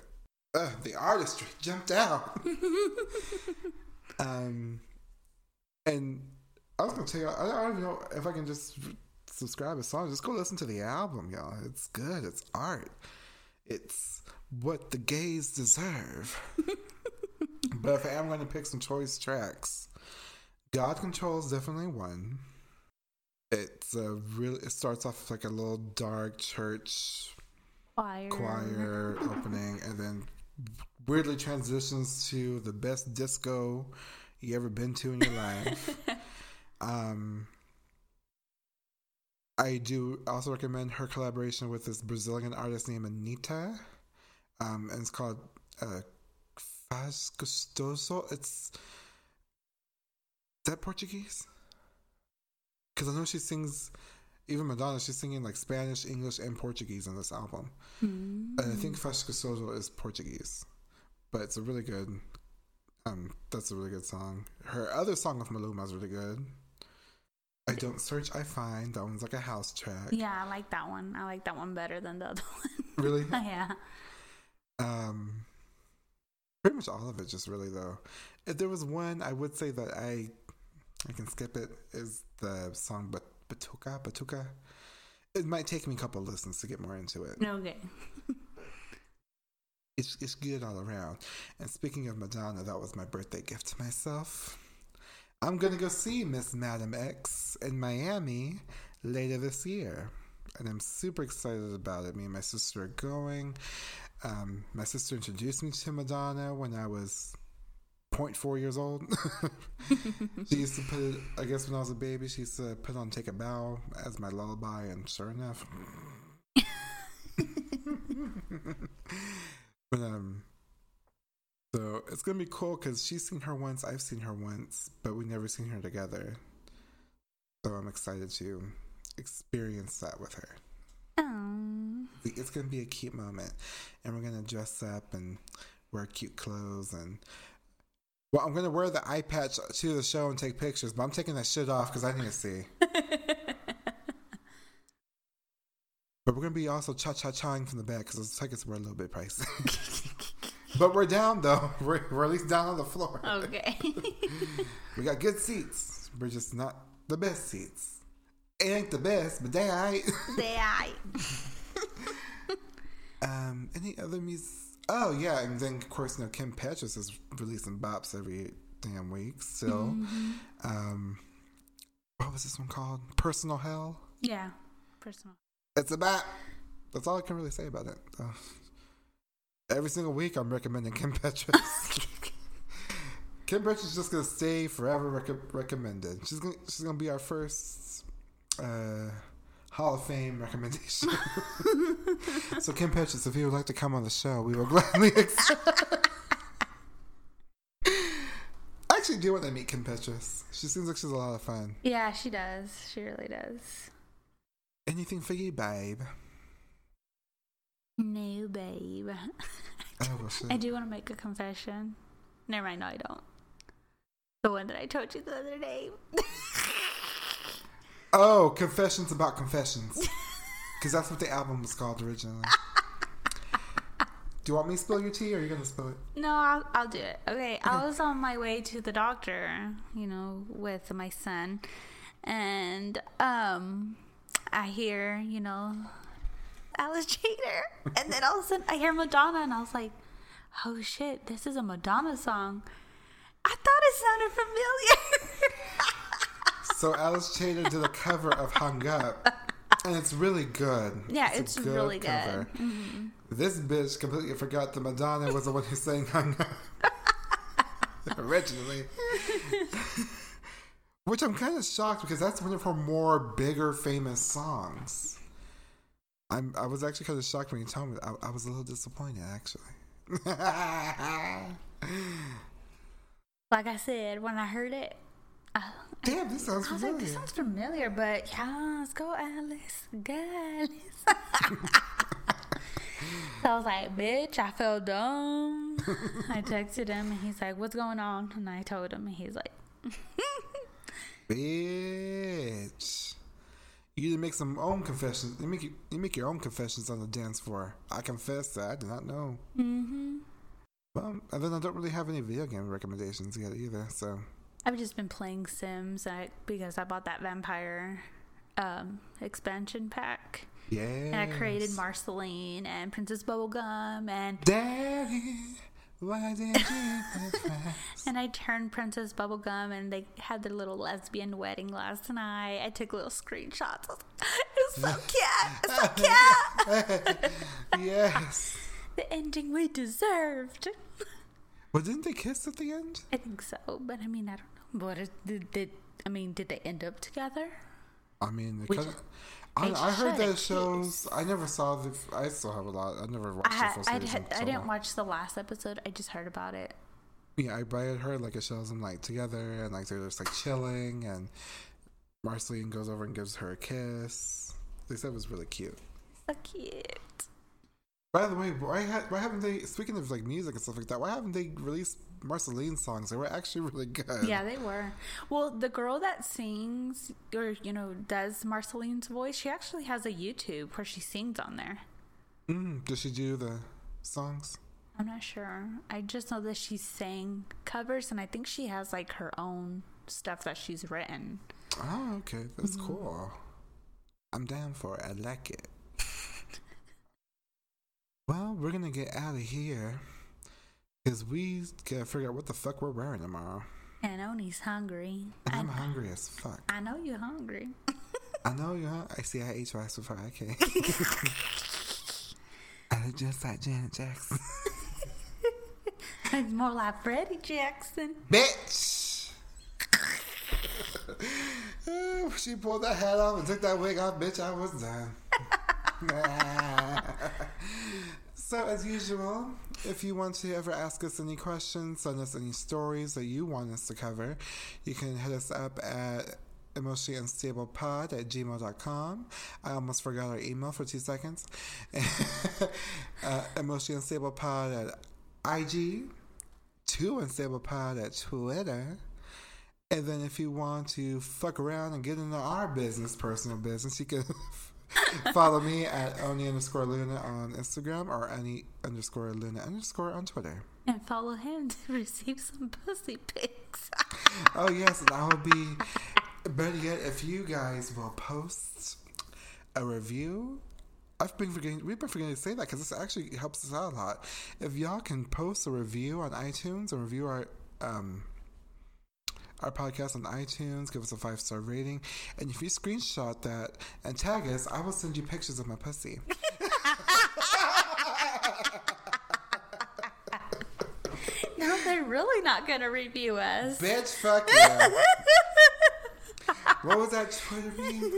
uh, the artistry jumped out. um, and I was gonna tell you, I, I don't know if I can just subscribe a song. Just go listen to the album, y'all. It's good. It's art. It's what the gays deserve. but if I am going to pick some choice tracks, God Control is definitely one. It's a really. It starts off like a little dark church choir, choir opening, and then weirdly transitions to the best disco you ever been to in your life. um, I do also recommend her collaboration with this Brazilian artist named Anitta. Um, and it's called uh, Faz Gostoso. It's. Is that Portuguese? Because I know she sings, even Madonna, she's singing like Spanish, English, and Portuguese on this album. Mm. And I think Faz Gostoso is Portuguese. But it's a really good. Um, that's a really good song. Her other song with Maluma is really good. I don't search, I find. That one's like a house track. Yeah, I like that one. I like that one better than the other one. Really? yeah. Um, pretty much all of it, just really though. If there was one, I would say that I, I can skip it. Is the song but Batuka Batuka? It might take me a couple listens to get more into it. Okay. it's it's good all around. And speaking of Madonna, that was my birthday gift to myself. I'm gonna go see Miss Madam X in Miami later this year, and I'm super excited about it. Me and my sister are going. Um, my sister introduced me to Madonna when I was 0.4 years old. she used to put it, I guess when I was a baby, she used to put on Take a Bow as my lullaby, and sure enough. but, um, so it's gonna be cool because she's seen her once, I've seen her once, but we've never seen her together. So I'm excited to experience that with her. Oh. It's gonna be a cute moment, and we're gonna dress up and wear cute clothes and. Well, I'm gonna wear the eye patch to the show and take pictures, but I'm taking that shit off because I need to see. but we're gonna be also cha cha chaing from the back because those tickets were a little bit pricey. but we're down though. We're, we're at least down on the floor. Okay. We got good seats. We're just not the best seats. It ain't the best, but they alright. they I. Um, any other music? Oh yeah, and then of course, you know, Kim Petras is releasing bops every damn week. Still, um, what was this one called? Personal Hell. Yeah. Personal. It's a bop. That's all I can really say about it. Uh, every single week, I'm recommending Kim Petras. Kim Petras is just gonna stay forever rec- recommended. She's gonna she's gonna be our first uh, Hall of Fame recommendation. so Kim Petras, if you would like to come on the show, we will gladly accept. I actually do want to meet Kim Petras. She seems like she's a lot of fun. Yeah, she does. She really does. Anything for you, babe? No, babe. Oh. I do want to make a confession. Never mind. No, I don't. The one that I told you the other day. Oh, confessions about confessions. Because that's what the album was called originally. Do you want me to spill your tea or are you going to spill it? No, I'll, I'll do it. Okay, I was on my way to the doctor, you know, with my son, and um, I hear, you know, Alice Chater, and then all of a sudden I hear Madonna, and I was like, "Oh shit, this is a Madonna song." I thought it sounded familiar. So Alice Chater did a cover of Hung Up, and it's really good. Yeah, a it's really good. Mm-hmm. This bitch completely forgot that Madonna was the one who sang Hung Up originally. Which I'm kind of shocked because that's one of her more bigger famous songs. I'm I was actually kind of shocked when you told me. I, I was a little disappointed actually. like I said, when I heard it, Damn, this sounds I was like, familiar. "This sounds familiar," but yeah, let's go, Alice, go, Alice. So I was like, bitch, I felt dumb. I texted him and he's like, what's going on? And I told him and he's like, Bitch. You need to make some own confessions. You make you make your own confessions on the dance floor. I confess that I did not know. mm-hmm. Well, and then I don't really have any video game recommendations yet either. So I've just been playing Sims I, because I bought that vampire um, expansion pack. yeah. And I created Marceline and Princess Bubblegum and Daddy, why did you and I turned Princess Bubblegum and they had their little lesbian wedding last night. I took little screenshots. It was so cute. It's so cute. yes. the ending we deserved. But didn't they kiss at the end? I think so, but I mean, I don't know. What did, did I mean? Did they end up together? I mean, they Which- kinda, I, I heard those shows. I never saw the. I still have a lot. I never watched I the full I, in I so didn't long. watch the last episode. I just heard about it. Yeah, I, but I had heard like it shows them like together and like they're just like chilling and Marceline goes over and gives her a kiss. They said it was really cute. So cute. By the way, why, ha- why haven't they? Speaking of like music and stuff like that, why haven't they released Marceline songs? They were actually really good. Yeah, they were. Well, the girl that sings or you know does Marceline's voice, she actually has a YouTube where she sings on there. Mm, does she do the songs? I'm not sure. I just know that she sang covers, and I think she has like her own stuff that she's written. Oh, okay, that's Mm-hmm. cool. I'm down for it. I like it. Well, we're gonna get out of here because we gotta figure out what the fuck we're wearing tomorrow. And Oni's hungry. And I, I'm hungry as fuck. I know you're hungry. I know you're. hung- I see. I ate twice before I came. I look just like Janet Jackson. it's more like Freddie Jackson. bitch. Ooh, she pulled that hat off and took that wig off, bitch. I was done. So, as usual, if you want to ever ask us any questions, send us any stories that you want us to cover, you can hit us up at emotionally unstable pod at gmail.com. I almost forgot our email for two seconds. uh, emotionally unstable pod at IG, two unstable pod at Twitter. And then if you want to fuck around and get into our business, personal business, you can follow me at Oni underscore Luna on Instagram or Oni underscore Luna underscore on Twitter. And follow him to receive some pussy pics. Oh yes, and I will be better yet if you guys will post a review. I've been forgetting. We've been forgetting to say that because this actually helps us out a lot. If y'all can post a review on iTunes and review our um our podcast on iTunes, give us a five star rating, and if you screenshot that and tag us, I will send you pictures of my pussy. no, they're really not going to review us. Bitch, fuck yeah. what was that Twitter meme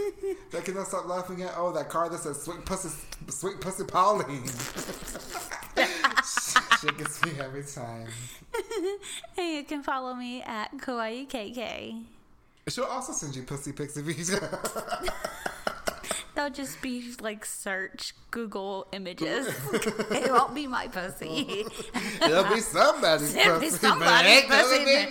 that cannot stop laughing at? Oh, that car that says "Sweet Pussy, Sweet Pussy Pauline." Shit gets me every time. and you can follow me at Kawaii KK. She'll also send you pussy pics if you. They'll just be like search Google images. it won't be my pussy. It'll be somebody's It'll be pussy, somebody's but it ain't pussy, be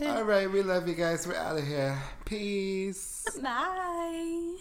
mine. All right, we love you guys. We're out of here. Peace. Bye.